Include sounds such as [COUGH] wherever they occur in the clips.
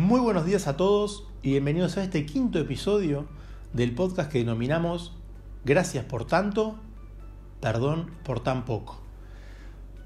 Muy buenos días a todos y bienvenidos a este quinto episodio del podcast que denominamos Gracias por tanto, perdón por tan poco.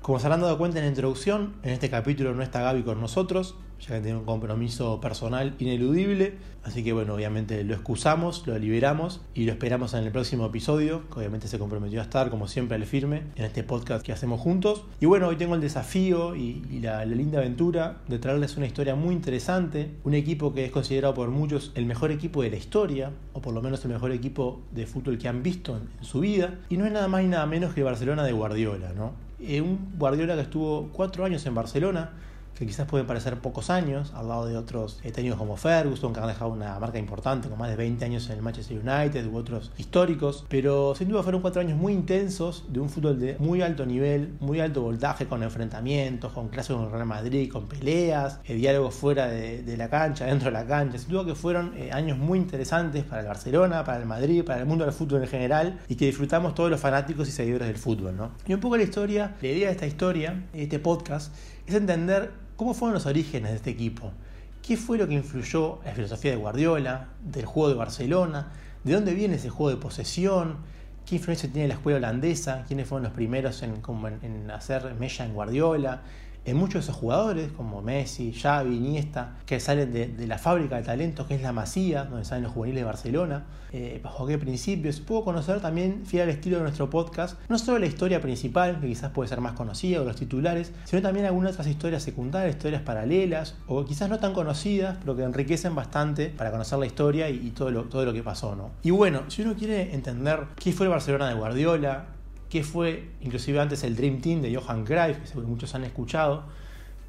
Como se habrán dado cuenta en la introducción, en este capítulo no está Gaby con nosotros, ya que tiene un compromiso personal ineludible. Así que bueno, obviamente lo excusamos, lo liberamos y lo esperamos en el próximo episodio, que obviamente se comprometió a estar, como siempre, al firme en este podcast que hacemos juntos. Y bueno, hoy tengo el desafío y, la, linda aventura de traerles una historia muy interesante, un equipo que es considerado por muchos el mejor equipo de la historia, o por lo menos el mejor equipo de fútbol que han visto en, su vida, y no es nada más y nada menos que Barcelona de Guardiola, ¿no? Eh, un Guardiola que estuvo cuatro años en Barcelona, que quizás pueden parecer pocos años, al lado de otros técnicos como Ferguson, que han dejado una marca importante, con más de 20 años en el Manchester United u otros históricos, pero sin duda fueron cuatro años muy intensos, de un fútbol de muy alto nivel, muy alto voltaje, con enfrentamientos, con clases con el Real Madrid, con peleas, eh, diálogos fuera de, la cancha, [LAUGHS] dentro de la cancha, sin duda que fueron eh, años muy interesantes para el Barcelona, para el Madrid, para el mundo del fútbol en general, y que disfrutamos todos los fanáticos y seguidores del fútbol. ¿no? Y un poco la historia, la idea de esta historia, este podcast, es entender ¿Cómo fueron los orígenes de este equipo? ¿Qué fue lo que influyó en la filosofía de Guardiola, del juego de Barcelona? ¿De dónde viene ese juego de posesión? ¿Qué influencia tiene la escuela holandesa? ¿Quiénes fueron los primeros en, hacer mella en Guardiola? En muchos de esos jugadores, como Messi, Xavi, Iniesta, que salen de, la fábrica de talentos que es la Masía, donde salen los juveniles de Barcelona, eh, bajo qué principios. Puedo conocer también, fiel al estilo de nuestro podcast, no solo la historia principal, que quizás puede ser más conocida, o los titulares, sino también algunas otras historias secundarias, historias paralelas, o quizás no tan conocidas, pero que enriquecen bastante para conocer la historia y, todo, lo, todo lo que pasó. ¿no? Y bueno, si uno quiere entender qué fue el Barcelona de Guardiola, que fue inclusive antes el Dream Team de Johan Cruyff, que seguro muchos han escuchado,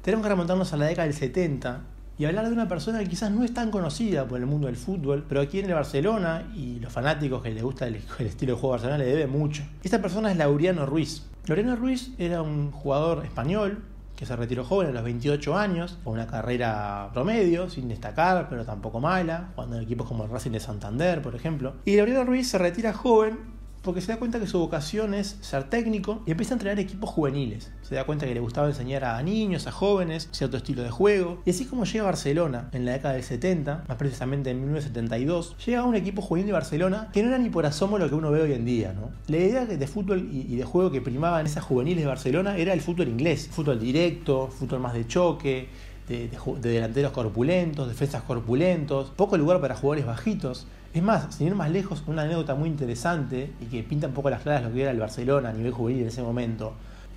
tenemos que remontarnos a la década del 70 y hablar de una persona que quizás no es tan conocida por el mundo del fútbol, pero aquí en el Barcelona y los fanáticos que les gusta [LAUGHS] el, estilo de juego de Barcelona le debe mucho. Esta persona es Laureano Ruiz. Laureano Ruiz era un jugador español que se retiró joven a los 28 años, con una carrera promedio, sin destacar, pero tampoco mala, jugando en equipos como el Racing de Santander, por ejemplo. Y Laureano Ruiz se retira joven porque se da cuenta que su vocación es ser técnico y empieza a entrenar equipos juveniles. Se da cuenta que le gustaba enseñar a niños, a jóvenes, cierto estilo de juego. Y así como llega a Barcelona en la década del 70, más precisamente en 1972, llega a un equipo juvenil de Barcelona que no era ni por asomo lo que uno ve hoy en día. La idea de fútbol y de juego que primaba en esas juveniles de Barcelona era el fútbol inglés, fútbol directo, fútbol más de choque, de, delanteros corpulentos, defensas corpulentos, poco lugar para jugadores bajitos. Es más, sin ir más lejos, una anécdota muy interesante y que pinta un poco las claras lo que era el Barcelona a nivel juvenil en ese momento,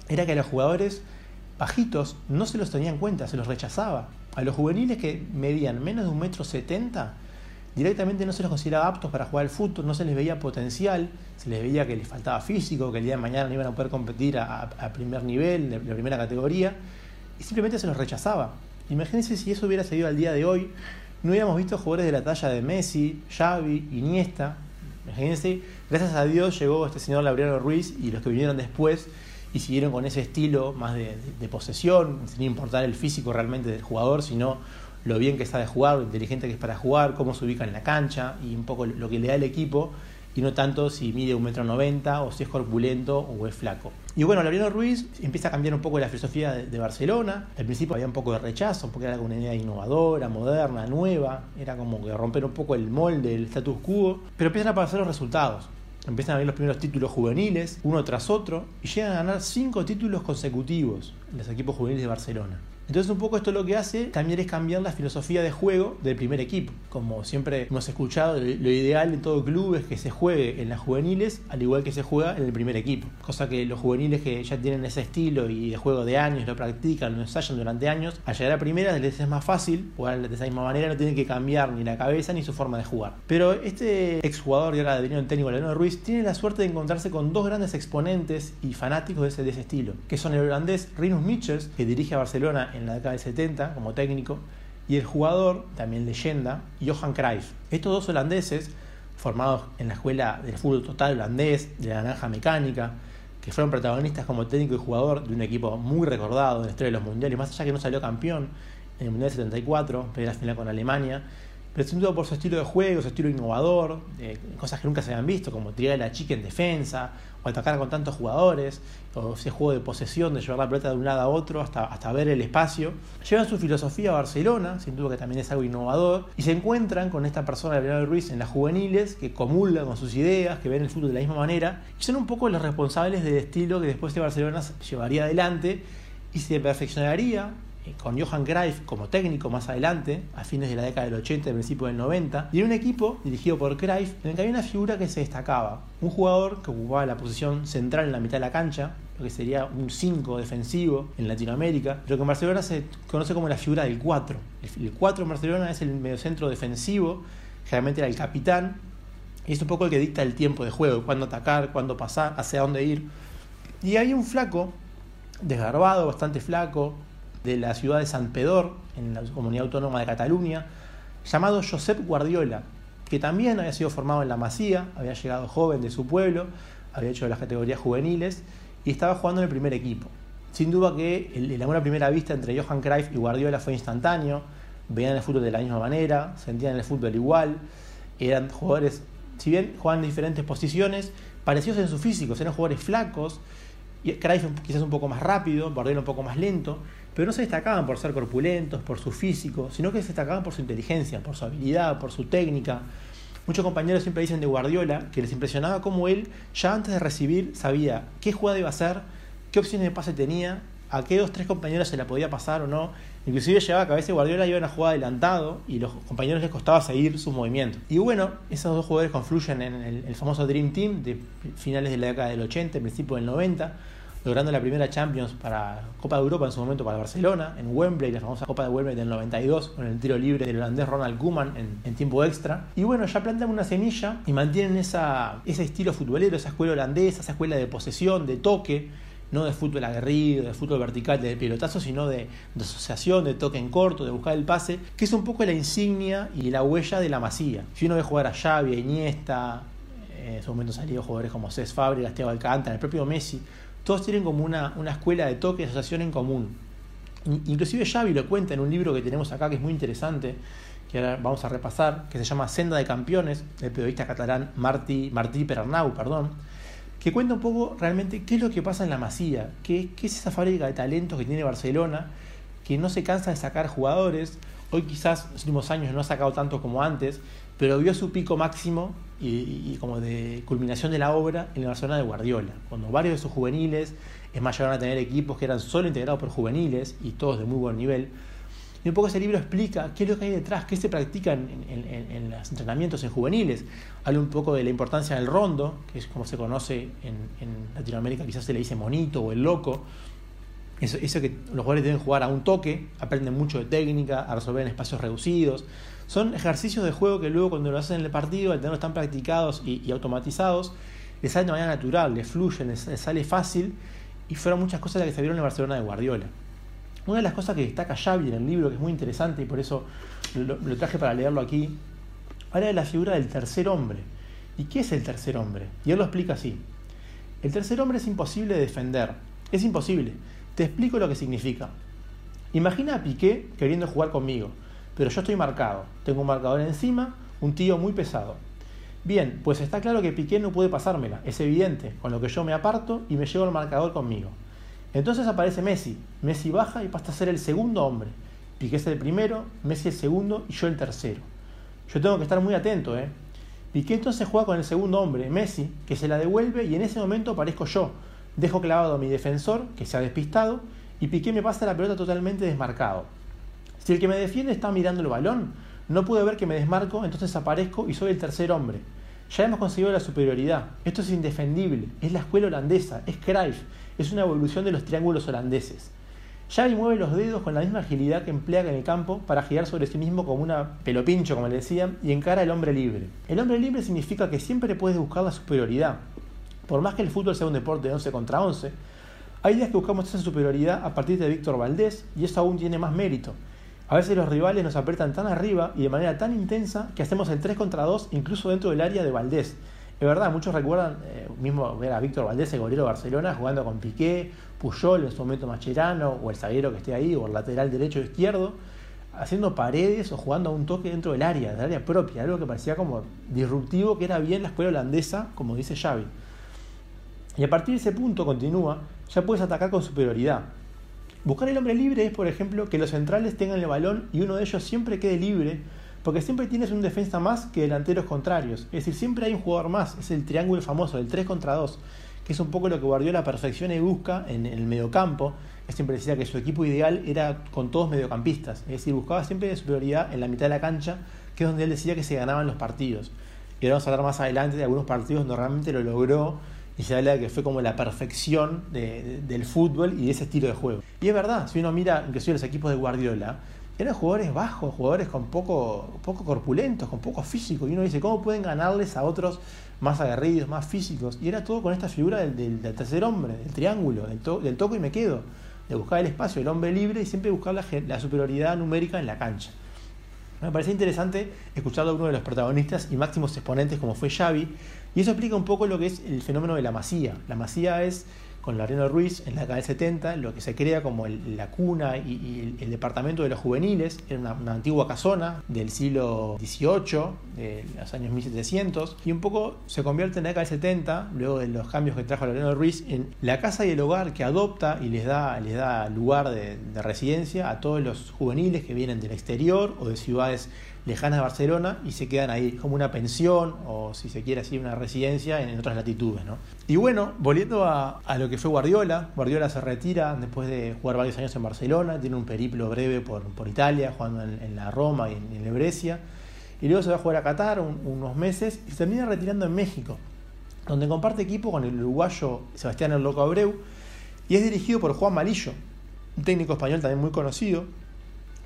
era que a los jugadores bajitos no se los tenía en cuenta, se los rechazaba. A los juveniles que medían menos de un metro setenta, directamente no se los consideraba aptos para jugar al fútbol, no se les veía potencial, se les veía que les faltaba físico, que el día de mañana no iban a poder competir a, primer nivel, de, de primera categoría, y simplemente se los rechazaba. Imagínense si eso hubiera seguido al día de hoy, no hubiéramos visto jugadores de la talla de Messi, Xavi, Iniesta. Imagínense, gracias a Dios llegó este señor Laureano Ruiz y los que vinieron después y siguieron con ese estilo más de, posesión, sin importar el físico realmente del jugador, sino lo bien que está de jugar, lo inteligente que es para jugar, cómo se ubica en la cancha y un poco lo que le da el equipo y no tanto si mide un metro noventa o si es corpulento o es flaco. Y bueno, Laureano Ruiz empieza a cambiar un poco la filosofía de, Barcelona. Al principio había un poco de rechazo porque era una idea innovadora, moderna, nueva. Era como que romper un poco el molde, el status quo. Pero empiezan a aparecer los resultados. Empiezan a ver los primeros títulos juveniles, uno tras otro, y llegan a ganar cinco títulos consecutivos en los equipos juveniles de Barcelona. Entonces un poco esto lo que hace también es cambiar la filosofía de juego del primer equipo. Como siempre hemos escuchado, lo ideal en todo club es que se juegue en las juveniles al igual que se juega en el primer equipo. Cosa que los juveniles que ya tienen ese estilo y de juego de años, lo practican, lo ensayan durante años, al llegar a primera les es más fácil jugar de esa misma manera, no tienen que cambiar ni la cabeza ni su forma de jugar. Pero este exjugador y ahora de técnico Leonardo Ruiz tiene la suerte de encontrarse con dos grandes exponentes y fanáticos de ese, de ese estilo, que son el holandés Rinus Michels, que dirige a Barcelona en la década del 70 como técnico, y el jugador, también leyenda, Johan Cruyff. Estos dos holandeses, formados en la escuela del fútbol total holandés, de la naranja mecánica, que fueron protagonistas como técnico y jugador de un equipo muy recordado en la historia de los mundiales, más allá que no salió campeón en el Mundial 74, pero la final con Alemania, pero sin duda por su estilo de juego, su estilo innovador, eh, cosas que nunca se habían visto, como tirar a la chica en defensa, o atacar con tantos jugadores, o ese juego de posesión, de llevar la pelota de un lado a otro hasta, hasta ver el espacio. Llevan su filosofía a Barcelona, sin duda que también es algo innovador, y se encuentran con esta persona, Gabriel Ruiz, en las juveniles, que comulga con sus ideas, que ven el fútbol de la misma manera, y son un poco los responsables del estilo que después de Barcelona llevaría adelante y se perfeccionaría con Johan Cruyff como técnico más adelante, a fines de la década del 80 y principio del 90, y en un equipo dirigido por Cruyff en el que había una figura que se destacaba, un jugador que ocupaba la posición central en la mitad de la cancha, lo que sería un 5 defensivo en Latinoamérica, pero que en Barcelona se conoce como la figura del 4. El 4 en Barcelona es el mediocentro defensivo, generalmente era el capitán, y es un poco el que dicta el tiempo de juego, cuándo atacar, cuándo pasar, hacia dónde ir. Y hay un flaco, desgarbado, bastante flaco, de la ciudad de San Pedor, en la comunidad autónoma de Cataluña, llamado Josep Guardiola, que también había sido formado en la Masía, había llegado joven de su pueblo, había hecho las categorías juveniles y estaba jugando en el primer equipo. Sin duda que el, amor a primera vista entre Johan Cruyff y Guardiola fue instantáneo, veían el fútbol de la misma manera, sentían el fútbol igual, eran jugadores, si bien jugaban en diferentes posiciones, parecidos en su físico, eran jugadores flacos, y Cruyff quizás un poco más rápido, Guardiola un poco más lento, pero no se destacaban por ser corpulentos, por su físico, sino que se destacaban por su inteligencia, por su habilidad, por su técnica. Muchos compañeros siempre dicen de Guardiola que les impresionaba cómo él, ya antes de recibir, sabía qué jugada iba a hacer, qué opciones de pase tenía, a qué dos, tres compañeros se la podía pasar o no. Inclusive llevaba que a veces Guardiola iba a una jugada adelantado y los compañeros les costaba seguir sus movimientos. Y bueno, esos dos jugadores confluyen en el, el famoso Dream Team de finales de la década del 80, principio del 90 logrando la primera Champions para Copa de Europa en su momento para Barcelona, en Wembley, la famosa Copa de Wembley del 92, con el tiro libre del holandés Ronald Koeman en, tiempo extra. Y bueno, ya plantan una semilla y mantienen esa, ese estilo futbolero, esa escuela holandesa, esa escuela de posesión, de toque, no de fútbol aguerrido, de fútbol vertical, de pelotazo, sino de, asociación, de toque en corto, de buscar el pase, que es un poco la insignia y la huella de la masía. Si uno ve jugar a Xavi, Iniesta, en su momento salido jugadores como Cés Fábregas, Thiago Alcántara, el propio Messi, todos tienen como una, una escuela de toque y asociación en común. Inclusive Xavi lo cuenta en un libro que tenemos acá que es muy interesante, que ahora vamos a repasar, que se llama Senda de Campeones, del periodista catalán Martí, Martí Pernau, perdón, que cuenta un poco realmente qué es lo que pasa en la Masía, qué, qué es esa fábrica de talentos que tiene Barcelona, que no se cansa de sacar jugadores, hoy quizás en los últimos años no ha sacado tanto como antes, pero vio su pico máximo y, como de culminación de la obra en la Barcelona de Guardiola, cuando varios de sus juveniles, es más, llegaron a tener equipos que eran solo integrados por juveniles y todos de muy buen nivel. Y un poco ese libro explica qué es lo que hay detrás, qué se practica en, los entrenamientos en juveniles. Habla un poco de la importancia del rondo, que es como se conoce en, Latinoamérica, quizás se le dice monito o el loco. Eso, eso que los jugadores deben jugar a un toque, aprenden mucho de técnica, a resolver en espacios reducidos, son ejercicios de juego que luego cuando lo hacen en el partido, al tenerlos tan practicados y, automatizados, les sale de manera natural, les fluyen, les, sale fácil y fueron muchas cosas las que se vieron en Barcelona de Guardiola. Una de las cosas que destaca Xavi en el libro, que es muy interesante y por eso lo, lo traje para leerlo aquí, habla de la figura del tercer hombre. ¿Y qué es el tercer hombre? Y él lo explica así. El tercer hombre es imposible de defender. Es imposible. Te explico lo que significa. Imagina a Piqué queriendo jugar conmigo pero yo estoy marcado. Tengo un marcador encima, un tío muy pesado. Bien, pues está claro que Piqué no puede pasármela, es evidente, con lo que yo me aparto y me llevo el marcador conmigo. Entonces aparece Messi. Messi baja y pasa a ser el segundo hombre. Piqué es el primero, Messi el segundo y yo el tercero. Yo tengo que estar muy atento, ¿eh? Piqué entonces juega con el segundo hombre, Messi, que se la devuelve y en ese momento aparezco yo. Dejo clavado a mi defensor, que se ha despistado, y Piqué me pasa la pelota totalmente desmarcado. Si el que me defiende está mirando el balón, no puedo ver que me desmarco, entonces aparezco y soy el tercer hombre. Ya hemos conseguido la superioridad. Esto es indefendible. Es la escuela holandesa. Es Cruyff. Es una evolución de los triángulos holandeses. Xavi mueve los dedos con la misma agilidad que emplea en el campo para girar sobre sí mismo como una pelopincho, como le decían, y encara al hombre libre. El hombre libre significa que siempre puedes buscar la superioridad. Por más que el fútbol sea un deporte de 11 contra 11, hay días que buscamos esa superioridad a partir de Víctor Valdés y eso aún tiene más mérito. A veces los rivales nos apretan tan arriba y de manera tan intensa que hacemos el 3 contra 2 incluso dentro del área de Valdés. Es verdad, muchos recuerdan eh, mismo ver a Víctor Valdés, el golero de Barcelona, jugando con Piqué, Puyol, en su momento Macherano, o el zaguero que esté ahí, o el lateral derecho o izquierdo. haciendo paredes o jugando a un toque dentro del área, del área propia, algo que parecía como disruptivo, que era bien la escuela holandesa, como dice Xavi. Y a partir de ese punto, continúa, ya puedes atacar con superioridad. Buscar el hombre libre es, por ejemplo, que los centrales tengan el balón y uno de ellos siempre quede libre, porque siempre tienes un defensa más que delanteros contrarios. Es decir, siempre hay un jugador más. Es el triángulo famoso, el 3 contra 2, que es un poco lo que Guardiola perfecciona y busca en el mediocampo. Él siempre decía que su equipo ideal era con todos mediocampistas. Es decir, buscaba siempre superioridad en la mitad de la cancha, que es donde él decía que se ganaban los partidos. Y ahora vamos a hablar más adelante de algunos partidos donde realmente lo logró y se habla de que fue como la perfección del fútbol y de ese estilo de juego. Y es verdad, si uno mira inclusive los equipos de Guardiola, eran jugadores bajos, jugadores con poco, poco corpulentos, con poco físico. Y uno dice, ¿cómo pueden ganarles a otros más aguerridos, más físicos? Y era todo con esta figura del, tercer hombre, del triángulo, del, del, toco y me quedo, de buscar el espacio, el hombre libre y siempre buscar la superioridad numérica en la cancha. Me parece interesante escuchar a uno de los protagonistas y máximos exponentes como fue Xavi, y eso explica un poco lo que es el fenómeno de la masía. La masía es con Lariano Ruiz en la década del 70, lo que se crea como la cuna y, el, departamento de los juveniles, era una, antigua casona del siglo XVIII, de los años 1700, y un poco se convierte en la década del 70, luego de los cambios que trajo Lariano Ruiz, en la casa y el hogar que adopta y les da, les da lugar de, de residencia a todos los juveniles que vienen del exterior o de ciudades lejanas de Barcelona y se quedan ahí como una pensión o si se quiere así una residencia en otras latitudes. ¿no? Y bueno, volviendo a, lo que fue Guardiola, Guardiola se retira después de jugar varios años en Barcelona, tiene un periplo breve por, Italia, jugando en, la Roma y en, en Brescia, y luego se va a jugar a Qatar unos meses y se termina retirando en México, donde comparte equipo con el uruguayo Sebastián El Loco Abreu y es dirigido por Juan Malillo, un técnico español también muy conocido,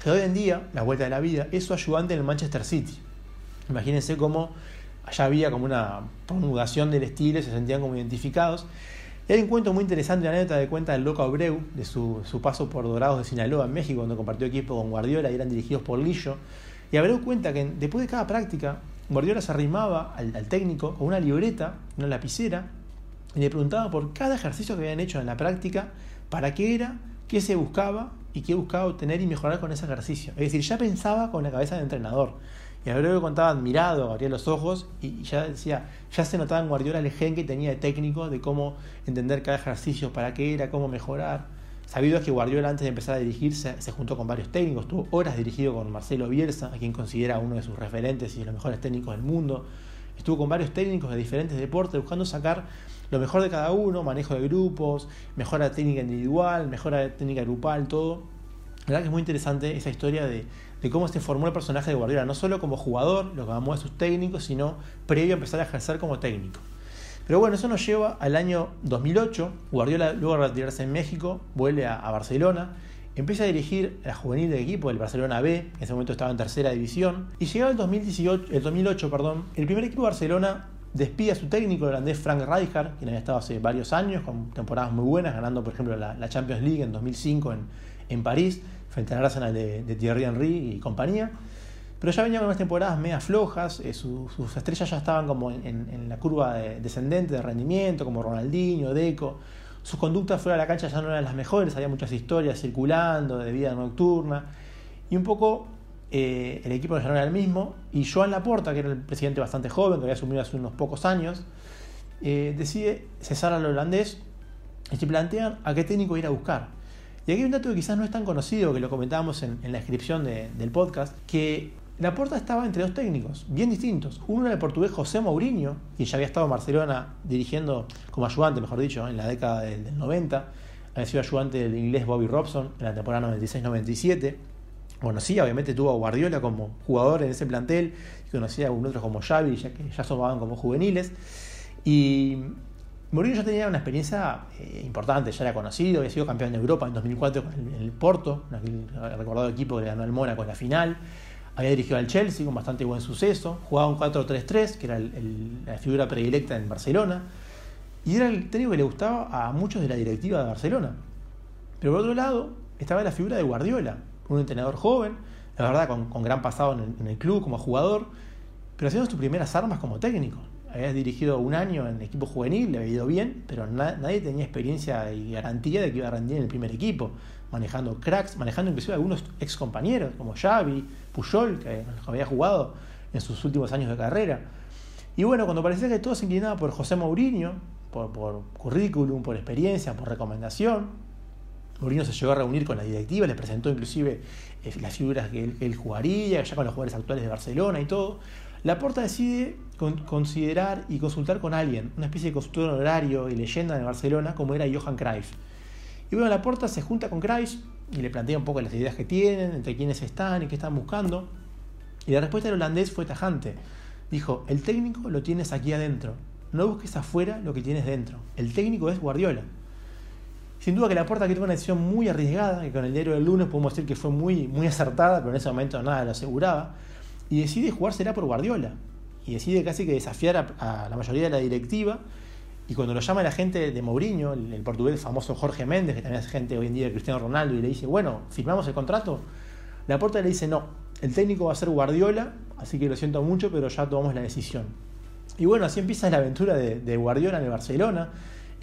que hoy en día, la vuelta de la vida, es su ayudante en el Manchester City. Imagínense cómo allá había como una promulgación del estilo, se sentían como identificados. Y hay un cuento muy interesante, una anécdota de cuenta del loco Abreu, de su, paso por Dorados de Sinaloa en México, cuando compartió equipo con Guardiola y eran dirigidos por Lillo. Y Abreu cuenta que después de cada práctica, Guardiola se arrimaba al, al técnico con una libreta, una lapicera, y le preguntaba por cada ejercicio que habían hecho en la práctica, para qué era, qué se buscaba y qué buscaba obtener y mejorar con ese ejercicio. Es decir, ya pensaba con la cabeza del entrenador. Y a que contaba admirado, abría los ojos y ya decía, ya se notaba en Guardiola el gen que tenía de técnico, de cómo entender cada ejercicio, para qué era, cómo mejorar. Sabido es que Guardiola antes de empezar a dirigirse se juntó con varios técnicos, tuvo horas dirigido con Marcelo Bielsa, a quien considera uno de sus referentes y de los mejores técnicos del mundo. Estuvo con varios técnicos de diferentes deportes buscando sacar lo mejor de cada uno, manejo de grupos, mejora técnica individual, mejora técnica grupal, todo. La verdad que es muy interesante esa historia de, cómo se formó el personaje de Guardiola, no solo como jugador, lo que amó a sus técnicos, sino previo a empezar a ejercer como técnico. Pero bueno, eso nos lleva al año 2008. Guardiola, luego de retirarse en México, vuelve a, Barcelona, empieza a dirigir la juvenil del equipo, el Barcelona B, en ese momento estaba en tercera división, y llegaba el, 2018, el 2008, perdón, el primer equipo de Barcelona despide a su técnico, el holandés Frank Rijkaard, quien había estado hace varios años, con temporadas muy buenas, ganando por ejemplo la, Champions League en 2005 en, en, París, frente al Arsenal de, Thierry Henry y compañía. Pero ya venía con unas temporadas media flojas, eh, sus estrellas ya estaban como en, la curva descendente de rendimiento, como Ronaldinho, Deco. Sus conductas fuera de la cancha ya no eran las mejores, había muchas historias circulando de vida nocturna. Y un poco eh, el equipo general era el mismo, y Joan Laporta, que era el presidente bastante joven, que había asumido hace unos pocos años, eh, decide cesar al holandés y se plantean a qué técnico ir a buscar. Y aquí hay un dato que quizás no es tan conocido, que lo comentábamos en, la descripción del podcast, que Laporta estaba entre dos técnicos, bien distintos. Uno era el portugués José Mourinho, quien ya había estado en Barcelona dirigiendo como ayudante, mejor dicho, en la década del, del 90. Había sido ayudante del inglés Bobby Robson en la temporada 96-97 conocía, obviamente tuvo a Guardiola como jugador en ese plantel, y conocía a algunos otros como Xavi, ya que ya sonaban como juveniles. Y Mourinho ya tenía una experiencia eh, importante, ya era conocido, había sido campeón de Europa en 2004 con el, Porto, el recordado equipo que ganó el Mónaco en la final. Había dirigido al Chelsea con bastante buen suceso, jugaba un 4-3-3, que era la figura predilecta en Barcelona, y era el técnico que le gustaba a muchos de la directiva de Barcelona. Pero por otro lado, estaba la figura de Guardiola, un entrenador joven, la verdad con, gran pasado en el, club como jugador, pero haciendo sus primeras armas como técnico. había dirigido un año en equipo juvenil, le había ido bien, pero nadie tenía experiencia y garantía de que iba a rendir en el primer equipo, manejando cracks, manejando inclusive algunos ex compañeros como Xavi, Puyol, que había jugado en sus últimos años de carrera. Y bueno, cuando parecía que todo se inclinaba por José Mourinho, por, por currículum, por experiencia, por recomendación, Mourinho se llegó a reunir con la directiva, le presentó inclusive eh, las figuras que él, jugaría, ya con los jugadores actuales de Barcelona y todo. Laporta decide considerar y consultar con alguien, una especie de consultor honorario y leyenda de Barcelona, como era Johan Cruyff. Y bueno, Laporta se junta con Cruyff y le plantea un poco las ideas que tienen, entre quiénes están y qué están buscando. Y la respuesta del holandés fue tajante. Dijo, el técnico lo tienes aquí adentro. No busques afuera lo que tienes dentro. El técnico es Guardiola. Sin duda que la puerta que tuvo una decisión muy arriesgada, que con el diario del lunes podemos decir que fue muy, muy acertada, pero en ese momento nada lo aseguraba, y decide jugársela por Guardiola. Y decide casi que desafiar a, la mayoría de la directiva. Y cuando lo llama la gente de Mourinho, el, portugués famoso Jorge Méndez, que también es gente hoy en día de Cristiano Ronaldo, y le dice, bueno, ¿firmamos el contrato? La puerta le dice, no, el técnico va a ser Guardiola, así que lo siento mucho, pero ya tomamos la decisión. Y bueno, así empieza la aventura de, de Guardiola en el Barcelona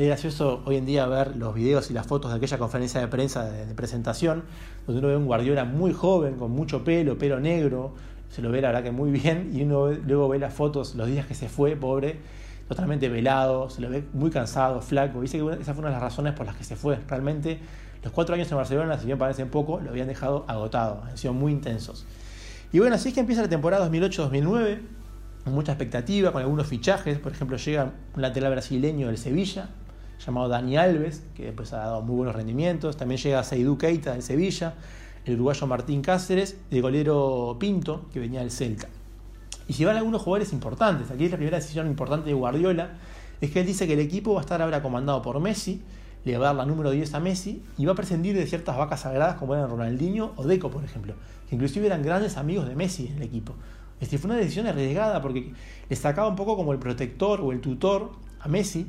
es gracioso hoy en día ver los videos y las fotos de aquella conferencia de prensa de, presentación, donde uno ve un Guardiola muy joven, con mucho pelo, pelo negro, se lo ve la verdad que muy bien, y uno luego ve las fotos los días que se fue, pobre, totalmente velado, se lo ve muy cansado, flaco. Dice que esa fue una de las razones por las que se fue. Realmente los cuatro años en Barcelona, si bien parecen poco, lo habían dejado agotado, han sido muy intensos. Y bueno, así es que empieza la temporada 2008-2009, con mucha expectativa, con algunos fichajes, por ejemplo llega un lateral brasileño del Sevilla, llamado Dani Alves, que después ha dado muy buenos rendimientos. También llega Seidú Keita del Sevilla, el uruguayo Martín Cáceres, el golero Pinto, que venía del Celta. Y si van algunos jugadores importantes. Aquí es la primera decisión importante de Guardiola, es que él dice que el equipo va a estar ahora comandado por Messi, le va a dar la número 10 a Messi y va a prescindir de ciertas vacas sagradas como eran Ronaldinho o Deco, por ejemplo, que inclusive eran grandes amigos de Messi en el equipo. Este fue una decisión arriesgada porque le sacaba un poco como el protector o el tutor a Messi,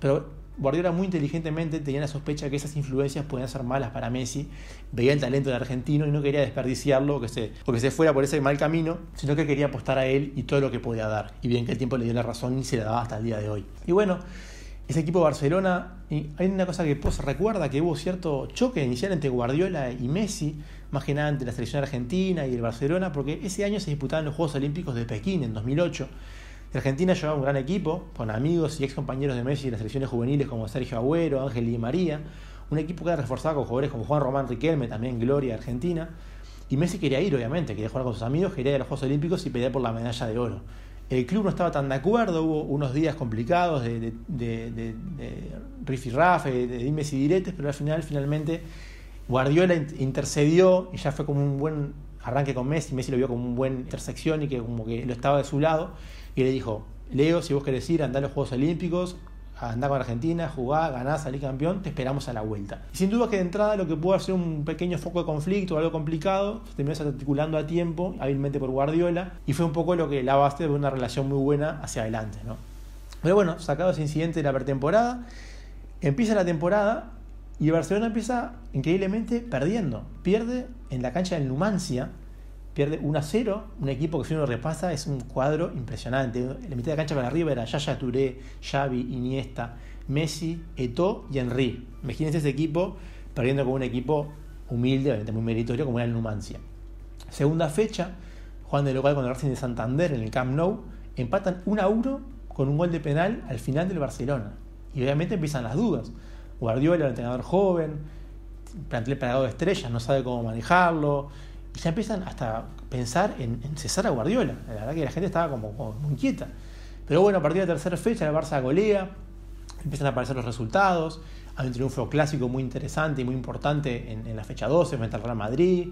pero Guardiola muy inteligentemente tenía la sospecha que esas influencias podían ser malas para Messi, veía el talento del argentino y no quería desperdiciarlo o que, se, se fuera por ese mal camino, sino que quería apostar a él y todo lo que podía dar. Y bien que el tiempo le dio la razón y se la daba hasta el día de hoy. Y bueno, ese equipo de Barcelona, y hay una cosa que se recuerda que hubo cierto choque inicial entre Guardiola y Messi, más que nada entre la selección argentina y el Barcelona, porque ese año se disputaban los Juegos Olímpicos de Pekín en 2008 Argentina llevaba un gran equipo, con amigos y ex compañeros de Messi y las selecciones juveniles como Sergio Agüero, Ángel Di María, un equipo que era reforzado con jugadores como Juan Román Riquelme, también Gloria Argentina. Y Messi quería ir, obviamente, quería jugar con sus amigos, quería ir a los Juegos Olímpicos y pelear por la medalla de oro. El club no estaba tan de acuerdo, hubo unos días complicados de, de, de, de de, dimes y diretes, pero al final, finalmente, Guardiola intercedió y ya fue como un buen arranque con Messi. Messi lo vio como un buen intersección y que como que lo estaba de su lado y le dijo, Leo, si vos querés ir, andá a los Juegos Olímpicos, andá con Argentina, jugá, ganá, salí campeón, te esperamos a la vuelta. Y sin duda que de entrada lo que pudo ser un pequeño foco de conflicto o algo complicado, se terminó articulando a tiempo, hábilmente por Guardiola, y fue un poco lo que la base de una relación muy buena hacia adelante. ¿no? Pero bueno, sacado ese incidente de la pretemporada, empieza la temporada y Barcelona empieza increíblemente perdiendo. Pierde en la cancha del Numancia, pierde 1 a 0, un equipo que si uno repasa es un cuadro impresionante. La mitad de cancha para arriba era Yaya Touré, Xavi, Iniesta, Messi, Eto'o y Henry. Imagínense ese equipo perdiendo con un equipo humilde, obviamente muy meritorio, como era el Numancia. Segunda fecha, Juan de local con el Racing de Santander en el Camp Nou, empatan 1 a 1 con un gol de penal al final del Barcelona. Y obviamente empiezan las dudas. Guardiola, el entrenador joven, plantel plagado de estrellas, no sabe cómo manejarlo, y ya empiezan hasta a pensar en, cesar a Guardiola. La verdad que la gente estaba como, muy inquieta. Pero bueno, a partir de la tercera fecha, el Barça golea, empiezan a aparecer los resultados. Hay un triunfo clásico muy interesante y muy importante en, la fecha 12 frente al Real Madrid.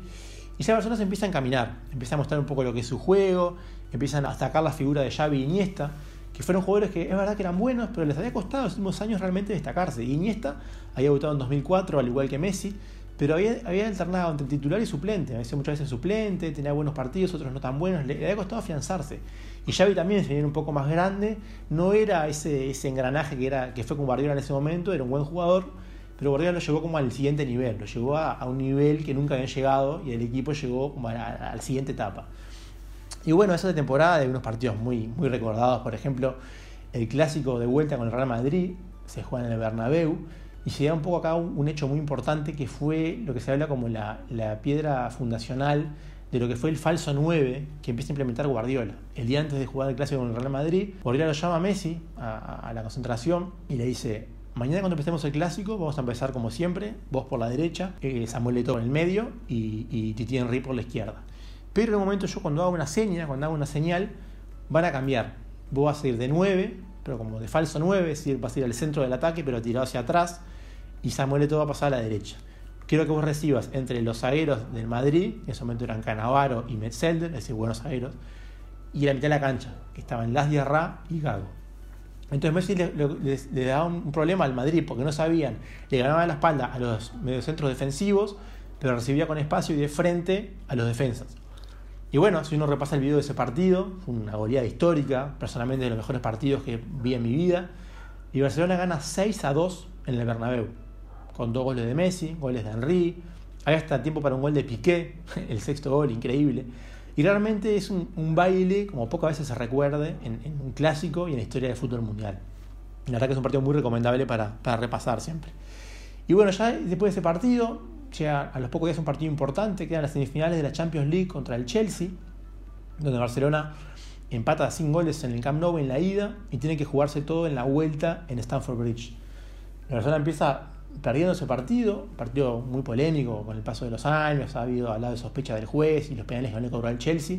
Y ya Barcelona se empieza a encaminar, empieza a mostrar un poco lo que es su juego, empiezan a destacar la figura de Xavi y Iniesta, que fueron jugadores que es verdad que eran buenos, pero les había costado los últimos años realmente destacarse. Y Iniesta había debutado en 2004, al igual que Messi, pero había, alternado entre titular y suplente, había sido muchas veces suplente, tenía buenos partidos, otros no tan buenos, le, había costado afianzarse. Y Xavi también, se un poco más grande, no era ese, ese engranaje que, era, que fue con Guardiola en ese momento, era un buen jugador, pero Guardiola lo llevó como al siguiente nivel, lo llevó a, un nivel que nunca había llegado y el equipo llegó como a la, siguiente etapa. Y bueno, esa temporada de unos partidos muy, muy recordados, por ejemplo, el clásico de vuelta con el Real Madrid, se juega en el Bernabéu, y se da un poco acá un, hecho muy importante que fue lo que se habla como la, la, piedra fundacional de lo que fue el falso 9 que empieza a implementar Guardiola. El día antes de jugar el clásico con el Real Madrid, Guardiola lo llama Messi a, la concentración y le dice, mañana cuando empecemos el clásico vamos a empezar como siempre, vos por la derecha, eh, Samuel Eto'o en el medio y, y Titi Henry por la izquierda. Pero en un momento yo cuando hago una seña, cuando hago una señal, van a cambiar. Vos vas a ir de 9, pero como de falso 9, es decir, vas a ir al centro del ataque, pero tirado hacia atrás, y Samuel Eto'o va a pasar a la derecha. Quiero que vos recibas entre los zagueros del Madrid, en ese momento eran Canavaro y Metzelder, es decir, buenos zagueros, y la mitad de la cancha, que estaban Las Ra y Gago. Entonces Messi le, daba un problema al Madrid porque no sabían, le ganaban la espalda a los mediocentros defensivos, pero recibía con espacio y de frente a los defensas. Y bueno, si uno repasa el video de ese partido, fue una goleada histórica, personalmente de los mejores partidos que vi en mi vida. Y Barcelona gana 6 a 2 en el Bernabéu, con dos goles de Messi, goles de Henry. Hay hasta tiempo para un gol de Piqué, [LAUGHS] el sexto gol, increíble. Y realmente es un, baile, como pocas veces se recuerde, en, un clásico y en la historia del fútbol mundial. La verdad que es un partido muy recomendable para, para repasar siempre. Y bueno, ya después de ese partido, llega a los pocos días un partido importante, quedan las semifinales de la Champions League contra el Chelsea, donde Barcelona empata sin goles en el Camp Nou en la ida y tiene que jugarse todo en la vuelta en Stamford Bridge. La Barcelona empieza perdiendo ese partido, partido muy polémico con el paso de los años, ha habido hablado de sospecha del juez y los penales que van a cobrar el Chelsea,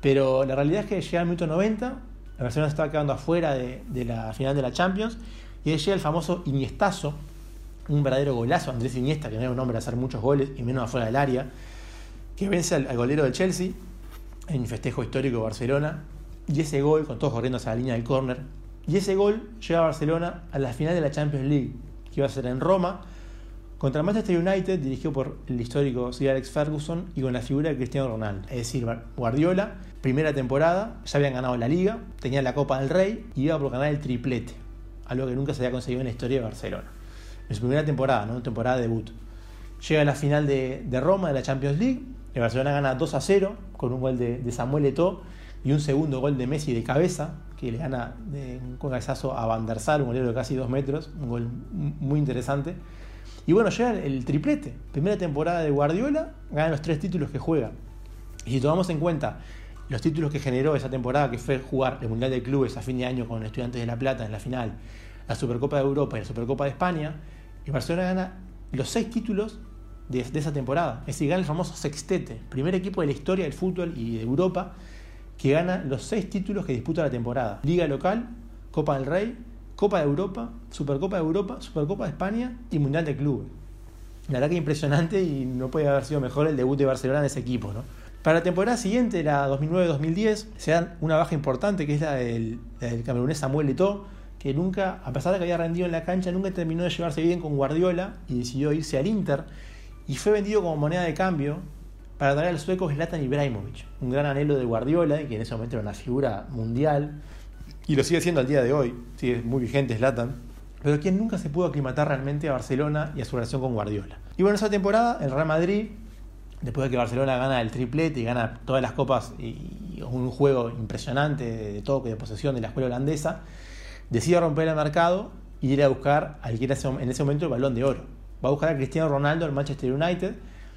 pero la realidad es que llega el minuto 90, la Barcelona estaba quedando afuera de, de la final de la Champions y ahí llega el famoso Iniestazo, un verdadero golazo, Andrés Iniesta, que no era un hombre a hacer muchos goles y menos afuera del área, que vence al, golero del Chelsea en un festejo histórico de Barcelona, y ese gol, con todos corriendo hacia la línea del córner, y ese gol lleva a Barcelona a la final de la Champions League, que iba a ser en Roma, contra Manchester United, dirigido por el histórico Sir Alex Ferguson y con la figura de Cristiano Ronaldo. Es decir, Guardiola, primera temporada, ya habían ganado la Liga, tenían la Copa del Rey y iba por ganar el triplete, algo que nunca se había conseguido en la historia de Barcelona en su primera temporada, ¿no? temporada de debut. Llega a la final de, Roma, de la Champions League, el Barcelona gana 2 a 0 con un gol de, Samuel Eto'o y un segundo gol de Messi de cabeza, que le gana de, con cabezazo a Van der Sar, un golero de casi 2 metros, un gol muy interesante. Y bueno, llega el triplete, primera temporada de Guardiola, gana los tres títulos que juega. Y si tomamos en cuenta los títulos que generó esa temporada, que fue jugar el Mundial de Clubes a fin de año con Estudiantes de La Plata en la final, la Supercopa de Europa y la Supercopa de España, y Barcelona gana los seis títulos de, esa temporada. Es decir, gana el famoso sextete, primer equipo de la historia del fútbol y de Europa que gana los seis títulos que disputa la temporada. Liga local, Copa del Rey, Copa de Europa, Supercopa de Europa, Supercopa de España y Mundial de Clubes. La verdad que impresionante y no puede haber sido mejor el debut de Barcelona en ese equipo. ¿no? Para la temporada siguiente, la 2009-2010, se dan una baja importante que es la del, del camerunés Samuel Eto'o, que nunca, a pesar de que había rendido en la cancha, nunca terminó de llevarse bien con Guardiola y decidió irse al Inter y fue vendido como moneda de cambio para traer al sueco Zlatan Ibrahimovic, un gran anhelo de Guardiola, que en ese momento era una figura mundial y lo sigue siendo al día de hoy, sigue muy vigente Zlatan, pero quien nunca se pudo aclimatar realmente a Barcelona y a su relación con Guardiola. Y bueno, esa temporada el Real Madrid, después de que Barcelona gana el triplete y gana todas las copas y un juego impresionante de toque, de posesión de la escuela holandesa, decide romper el mercado y ir a buscar al que era en ese momento el balón de oro. Va a buscar a Cristiano Ronaldo al Manchester United.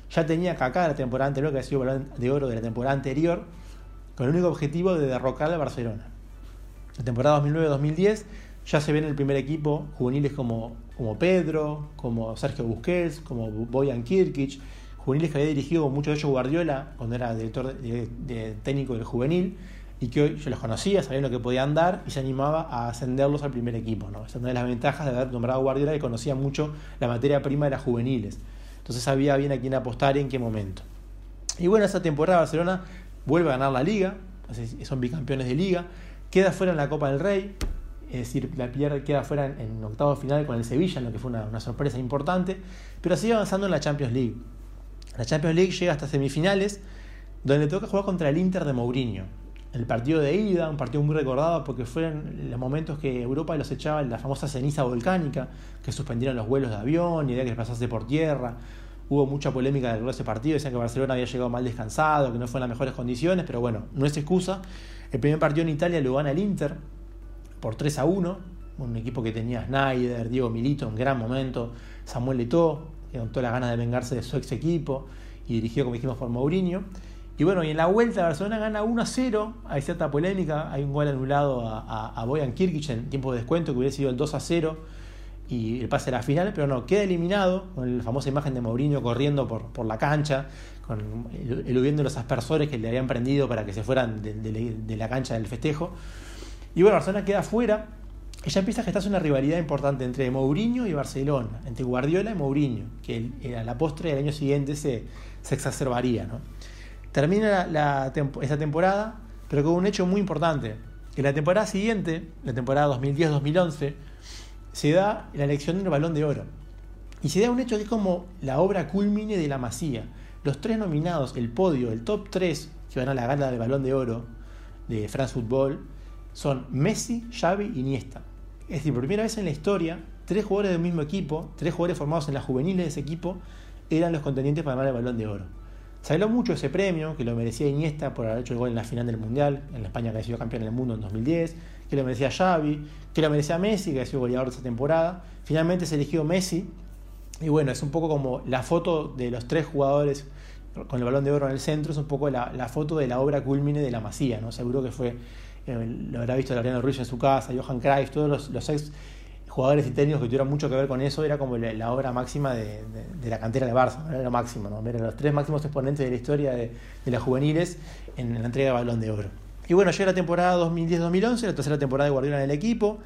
Ya tenía Kaká la temporada anterior, que había sido el balón de oro de la temporada anterior, con el único objetivo de derrocar a Barcelona. La temporada 2009-2010 ya se ve en el primer equipo juveniles como, como Pedro, como Sergio Busquets, como Boyan Kirkic, juveniles que había dirigido mucho de ellos Guardiola cuando era director técnico del juvenil y que hoy yo los conocía, sabía lo que podían dar y se animaba a ascenderlos al primer equipo. ¿no? Esa es una de las ventajas de haber nombrado Guardiola que conocía mucho la materia prima de juveniles. Entonces sabía bien a quién apostar y en qué momento. Y bueno, esa temporada Barcelona vuelve a ganar la liga, son bicampeones de liga, queda fuera en la Copa del Rey, es decir, la pierde, queda fuera en, octavo final con el Sevilla, en lo que fue una, una sorpresa importante, pero sigue avanzando en la Champions League. La Champions League llega hasta semifinales, donde toca jugar contra el Inter de Mourinho el partido de ida, un partido muy recordado porque fueron los momentos que Europa los echaba en la famosa ceniza volcánica, que suspendieron los vuelos de avión, idea que les pasase por tierra, Hubo mucha polémica de ese partido, decían que Barcelona había llegado mal descansado, que no fue en las mejores condiciones, pero bueno, no es excusa. El primer partido en Italia lo gana el Inter por 3 a 1, un equipo que tenía Snyder, Diego Milito en gran momento, Samuel Eto'o, que con todas las ganas de vengarse de su ex equipo y dirigido, como dijimos, por Mourinho. Y bueno, y en la vuelta Barcelona gana 1 a 0, hay cierta polémica, hay un gol anulado a, a, Boyan Kirkic en tiempo de descuento que hubiera sido el 2 a 0 y el pase a la final, pero no, queda eliminado con la famosa imagen de Mourinho corriendo por, por la cancha, con, eludiendo los aspersores que le habían prendido para que se fueran de, la cancha del festejo. Y bueno, Barcelona queda fuera y ya empieza a gestarse una rivalidad importante entre Mourinho y Barcelona, entre Guardiola y Mourinho, que a la postre del año siguiente se, se exacerbaría. ¿no? Termina la, esta temporada, pero con un hecho muy importante. En la temporada siguiente, la temporada 2010-2011, se da la elección del balón de oro. Y se da un hecho que es como la obra culmine de la masía. Los tres nominados, el podio, el top 3 que van a la gala del balón de oro de France Football, son Messi, Xavi y Iniesta. Es decir, por primera vez en la historia, tres jugadores del mismo equipo, tres jugadores formados en las juveniles de ese equipo, eran los contendientes para ganar el balón de oro. Se habló mucho de ese premio, que lo merecía Iniesta por haber hecho el gol en la final del Mundial, en la España que ha sido campeón del mundo en 2010, que lo merecía Xavi, que lo merecía Messi, que ha sido goleador de esa temporada. Finalmente se eligió Messi, y bueno, es un poco como la foto de los tres jugadores con el balón de oro en el centro, es un poco la, foto de la obra culmine de la Masía, ¿no? Seguro que fue, eh, lo habrá visto Loriano Ruiz en su casa, Johan Cruyff, todos los, los ex jugadores y técnicos que tuvieron mucho que ver con eso, era como la, obra máxima de, la cantera de Barça, era lo máximo, ¿no? Eran los tres máximos exponentes de la historia de, las juveniles en, la entrega de Balón de Oro. Y bueno, llega la temporada 2010-2011, la tercera temporada de Guardiola en el equipo,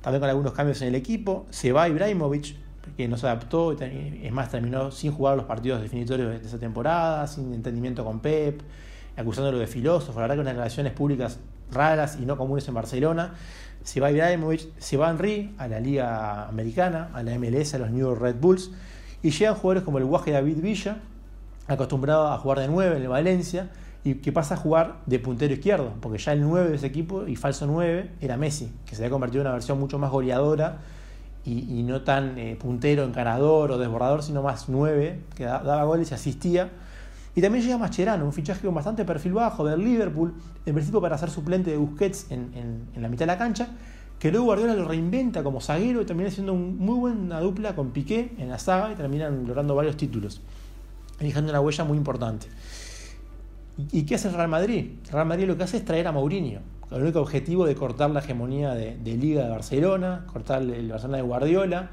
también con algunos cambios en el equipo, se va Ibrahimovic, que no se adaptó, es más, terminó sin jugar los partidos definitorios de esa temporada, sin entendimiento con Pep, acusándolo de filósofo, la verdad que unas relaciones públicas raras y no comunes en Barcelona. Se va Ibrahimovic, se va Henry a la Liga Americana, a la MLS, a los New Red Bulls, y llegan jugadores como el Guaje David Villa, acostumbrado a jugar de 9 en el Valencia, y que pasa a jugar de puntero izquierdo, porque ya el 9 de ese equipo y falso 9 era Messi, que se había convertido en una versión mucho más goleadora y, no tan eh, puntero, encarador o desbordador, sino más 9, que daba goles y asistía y también llega Mascherano, un fichaje con bastante perfil bajo del Liverpool, en principio para ser suplente de Busquets en, la mitad de la cancha, que luego Guardiola lo reinventa como zaguero y termina siendo una muy buena dupla con Piqué en la saga y terminan logrando varios títulos, dejando una huella muy importante. ¿Y qué hace el Real Madrid? El Real Madrid lo que hace es traer a Mourinho, con el único objetivo de cortar la hegemonía de, Liga de Barcelona, cortar el Barcelona de Guardiola.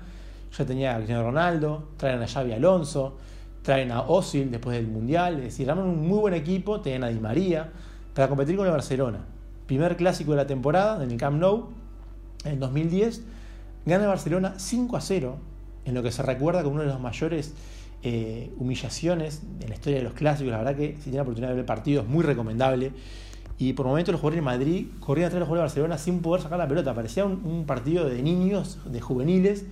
Ya tenía a Cristiano Ronaldo, traen a Xavi Alonso, traen a Osil después del Mundial, es decir, arman un muy buen equipo, tienen a Di María, para competir con el Barcelona. Primer clásico de la temporada en el Camp Nou, en 2010, gana el Barcelona 5 a 0, en lo que se recuerda como una de las mayores eh, humillaciones en la historia de los clásicos. La verdad que si tiene la oportunidad de ver el partido es muy recomendable. Y por momentos los jugadores de Madrid corrían atrás de los jugadores de Barcelona sin poder sacar la pelota. Parecía un partido de niños, de juveniles,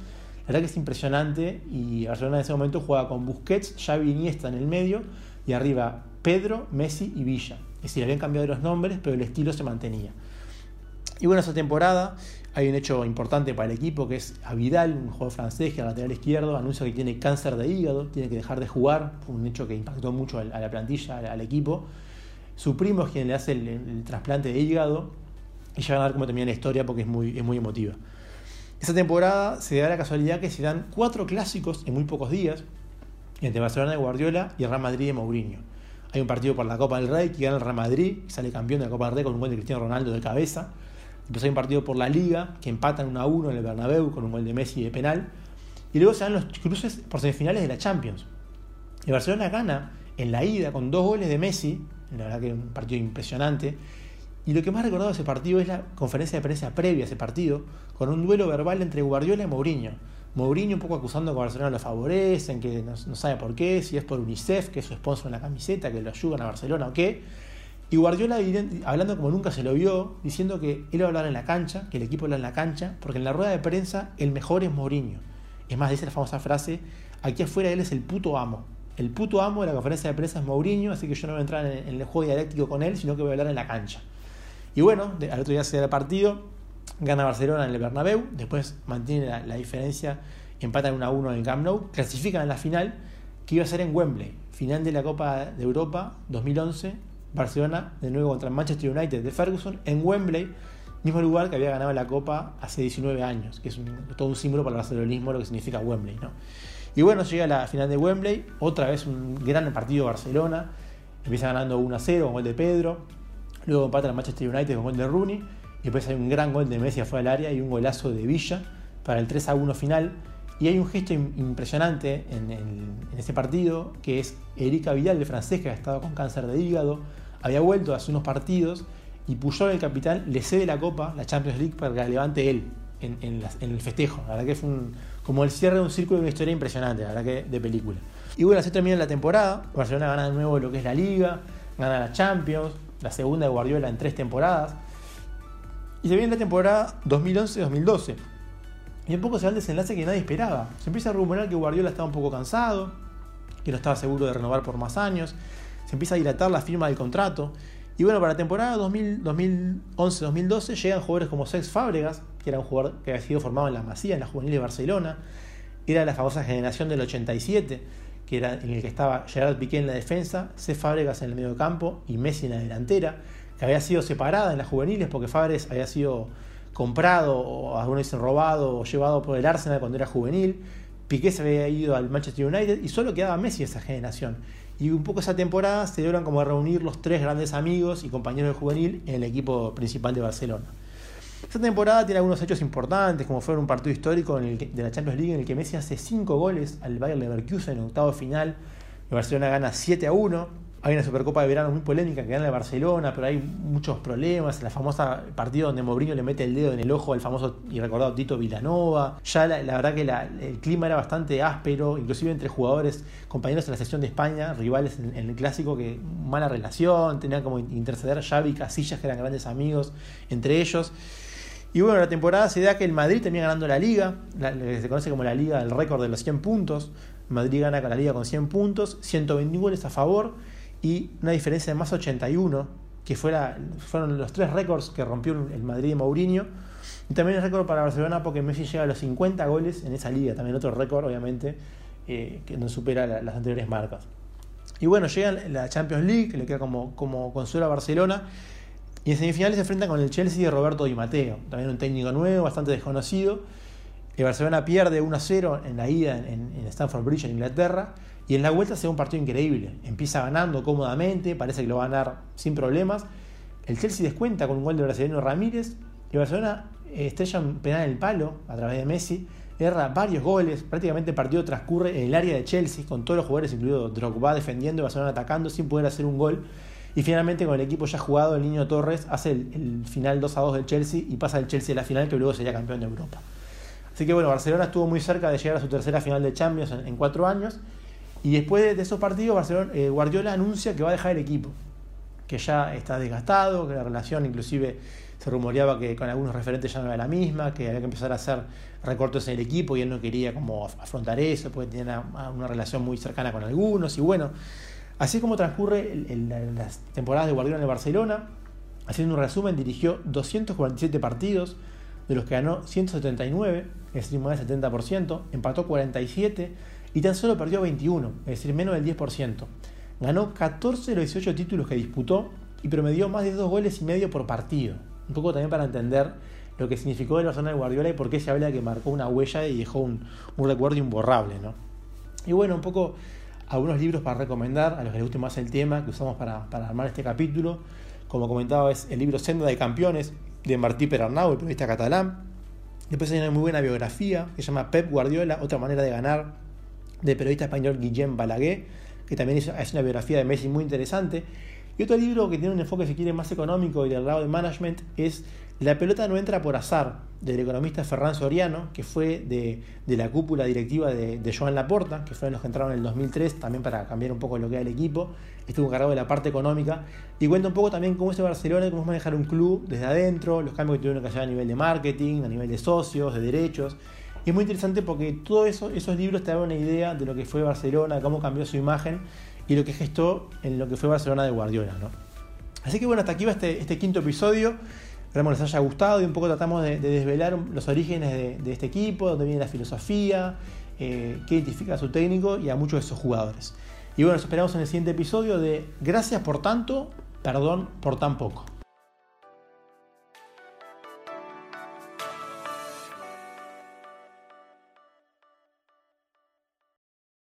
la verdad que es impresionante y Barcelona en ese momento juega con Busquets, Xavi Iniesta en el medio y arriba Pedro, Messi y Villa. Es decir, habían cambiado los nombres, pero el estilo se mantenía. Y bueno, esa temporada hay un hecho importante para el equipo que es a Vidal, un jugador francés que al lateral izquierdo anuncia que tiene cáncer de hígado, tiene que dejar de jugar, fue un hecho que impactó mucho a la plantilla, al, equipo. Su primo es quien le hace el, trasplante de hígado y ya van a ver cómo termina la historia porque es muy, es muy emotiva. Esta temporada se da la casualidad que se dan cuatro clásicos en muy pocos días entre Barcelona de Guardiola y el Real Madrid de Mourinho. Hay un partido por la Copa del Rey que gana el Real Madrid, y sale campeón de la Copa del Rey con un gol de Cristiano Ronaldo de cabeza. Después hay un partido por la Liga que empatan 1 a 1 en el Bernabéu con un gol de Messi de penal. Y luego se dan los cruces por semifinales de la Champions. El Barcelona gana en la ida con dos goles de Messi, la verdad que es un partido impresionante. Y lo que más recordado de ese partido es la conferencia de prensa previa a ese partido, con un duelo verbal entre Guardiola y Mourinho. Mourinho un poco acusando que Barcelona lo favorecen, que no, sabe por qué, si es por UNICEF, que es su sponsor en la camiseta, que lo ayudan a Barcelona o qué. Y Guardiola hablando como nunca se lo vio, diciendo que él va a hablar en la cancha, que el equipo habla en la cancha, porque en la rueda de prensa el mejor es Mourinho. Es más, dice la famosa frase, aquí afuera él es el puto amo. El puto amo de la conferencia de prensa es Mourinho, así que yo no voy a entrar en el juego dialéctico con él, sino que voy a hablar en la cancha. Y bueno, al otro día se da el partido, gana Barcelona en el Bernabéu, después mantiene la, diferencia, empatan 1 a 1 en el Camp Nou, clasifican en la final que iba a ser en Wembley, final de la Copa de Europa 2011, Barcelona de nuevo contra Manchester United de Ferguson en Wembley, mismo lugar que había ganado la Copa hace 19 años, que es todo un símbolo para el barcelonismo lo que significa Wembley. ¿no? Y bueno, llega la final de Wembley, otra vez un gran partido Barcelona, empieza ganando 1 0 con gol de Pedro, luego empata el Manchester United con gol de Rooney, y después hay un gran gol de Messi afuera del área y un golazo de Villa para el 3 a 1 final. Y hay un gesto impresionante en, este partido, que es Erika Vidal, el francés, que ha estado con cáncer de hígado, había vuelto hace unos partidos y Puyol, el capitán, le cede la copa, la Champions League, para que la levante él en, el festejo. La verdad que fue como el cierre de un círculo de una historia impresionante, la verdad que de película. Y bueno, así termina la temporada. Barcelona gana de nuevo lo que es la Liga, gana la Champions, la segunda de Guardiola en tres temporadas. Y se viene la temporada 2011-2012. Y un poco se da el desenlace que nadie esperaba. Se empieza a rumorar que Guardiola estaba un poco cansado, que no estaba seguro de renovar por más años. Se empieza a dilatar la firma del contrato. Y bueno, para la temporada 2011-2012 llegan jugadores como Sex Fábregas, que era un jugador que había sido formado en la Masía, en la Juvenil de Barcelona. Era la famosa generación del 87, que era en el que estaba Gerard Piqué en la defensa, Sex Fábregas en el medio campo y Messi en la delantera, que había sido separada en las juveniles porque Fábregas había sido comprado, o algunos dicen robado, o llevado por el Arsenal cuando era juvenil. Piqué se había ido al Manchester United y solo quedaba Messi esa generación. Y un poco esa temporada se logran como reunir los tres grandes amigos y compañeros de juvenil en el equipo principal de Barcelona. Esta temporada tiene algunos hechos importantes, como fue un partido histórico de la Champions League en el que Messi hace 5 goles al Bayern Leverkusen en octavo final. Y Barcelona gana 7 a 1. Hay una Supercopa de Verano muy polémica que gana el Barcelona, pero hay muchos problemas. La famosa partido donde Mourinho le mete el dedo en el ojo al famoso y recordado Tito Vilanova. Ya la, verdad que el clima era bastante áspero, inclusive entre jugadores, compañeros de la sesión de España, rivales en, el clásico, que mala relación, tenían como interceder Xavi y Casillas, que eran grandes amigos entre ellos. Y bueno, la temporada se da que el Madrid termina ganando la liga, la, que se conoce como la liga del récord de los 100 puntos. Madrid gana con la liga con 100 puntos, 121 goles a favor y una diferencia de más 81, que fuera, fueron los tres récords que rompió el Madrid de Mourinho. Y también el récord para Barcelona porque Messi llega a los 50 goles en esa liga, también otro récord obviamente eh, que no supera las anteriores marcas. Y bueno, llega la Champions League, que le queda como, como consuelo a Barcelona, y en semifinales se enfrenta con el Chelsea de Roberto Di Matteo, también un técnico nuevo, bastante desconocido. El Barcelona pierde 1-0 en la ida en, en Stamford Bridge en Inglaterra y en la vuelta se da un partido increíble. Empieza ganando cómodamente, parece que lo va a ganar sin problemas. El Chelsea descuenta con un gol de brasileño Ramírez. Y Barcelona eh, estrella un penal en el palo a través de Messi. Erra varios goles. Prácticamente el partido transcurre en el área de Chelsea, con todos los jugadores, incluido Drogba, defendiendo y Barcelona atacando sin poder hacer un gol. Y finalmente, con el equipo ya jugado, el niño Torres hace el, final 2 a 2 del Chelsea y pasa el Chelsea a la final, que luego sería campeón de Europa. Así que bueno, Barcelona estuvo muy cerca de llegar a su tercera final de Champions en, cuatro años. Y después de esos partidos, Barcelona, eh, Guardiola anuncia que va a dejar el equipo, que ya está desgastado, que la relación inclusive se rumoreaba que con algunos referentes ya no era la misma, que había que empezar a hacer recortes en el equipo y él no quería como afrontar eso, porque tenía una, relación muy cercana con algunos. Y bueno, así como transcurre las temporadas de Guardiola en el Barcelona, haciendo un resumen, dirigió 247 partidos, de los que ganó 179, es decir, más del 70%, empató 47 y tan solo perdió 21, es decir, menos del 10%. Ganó 14 de los 18 títulos que disputó y promedió más de 2 goles y medio por partido. Un poco también para entender lo que significó el Barcelona de Guardiola y por qué se habla de que marcó una huella y dejó un, recuerdo imborrable. ¿no? Y bueno, un poco algunos libros para recomendar a los que les guste más el tema que usamos para, para armar este capítulo. Como comentaba, es el libro Senda de Campeones de Martí Perarnau, el periodista catalán. Después hay una muy buena biografía que se llama Pep Guardiola, otra manera de ganar, del periodista español Guillem Balaguer, que también es una biografía de Messi muy interesante. Y otro libro que tiene un enfoque, si quiere, más económico y del lado de management es La pelota no entra por azar, del economista Ferran Soriano, que fue de, la cúpula directiva de, Joan Laporta, que fueron los que entraron en el 2003, también para cambiar un poco lo que era el equipo. Estuvo encargado de la parte económica y cuenta un poco también cómo es Barcelona y cómo es manejar un club desde adentro, los cambios que tuvieron que hacer a nivel de marketing, a nivel de socios, de derechos. Y es muy interesante porque todos eso, esos libros te dan una idea de lo que fue Barcelona, cómo cambió su imagen y lo que gestó en lo que fue Barcelona de Guardiola. ¿no? Así que bueno, hasta aquí va este, este quinto episodio. Esperamos les haya gustado y un poco tratamos de, desvelar los orígenes de, este equipo, dónde viene la filosofía eh, que identifica a su técnico y a muchos de esos jugadores. Y bueno, nos esperamos en el siguiente episodio de Gracias por tanto, perdón por tan poco.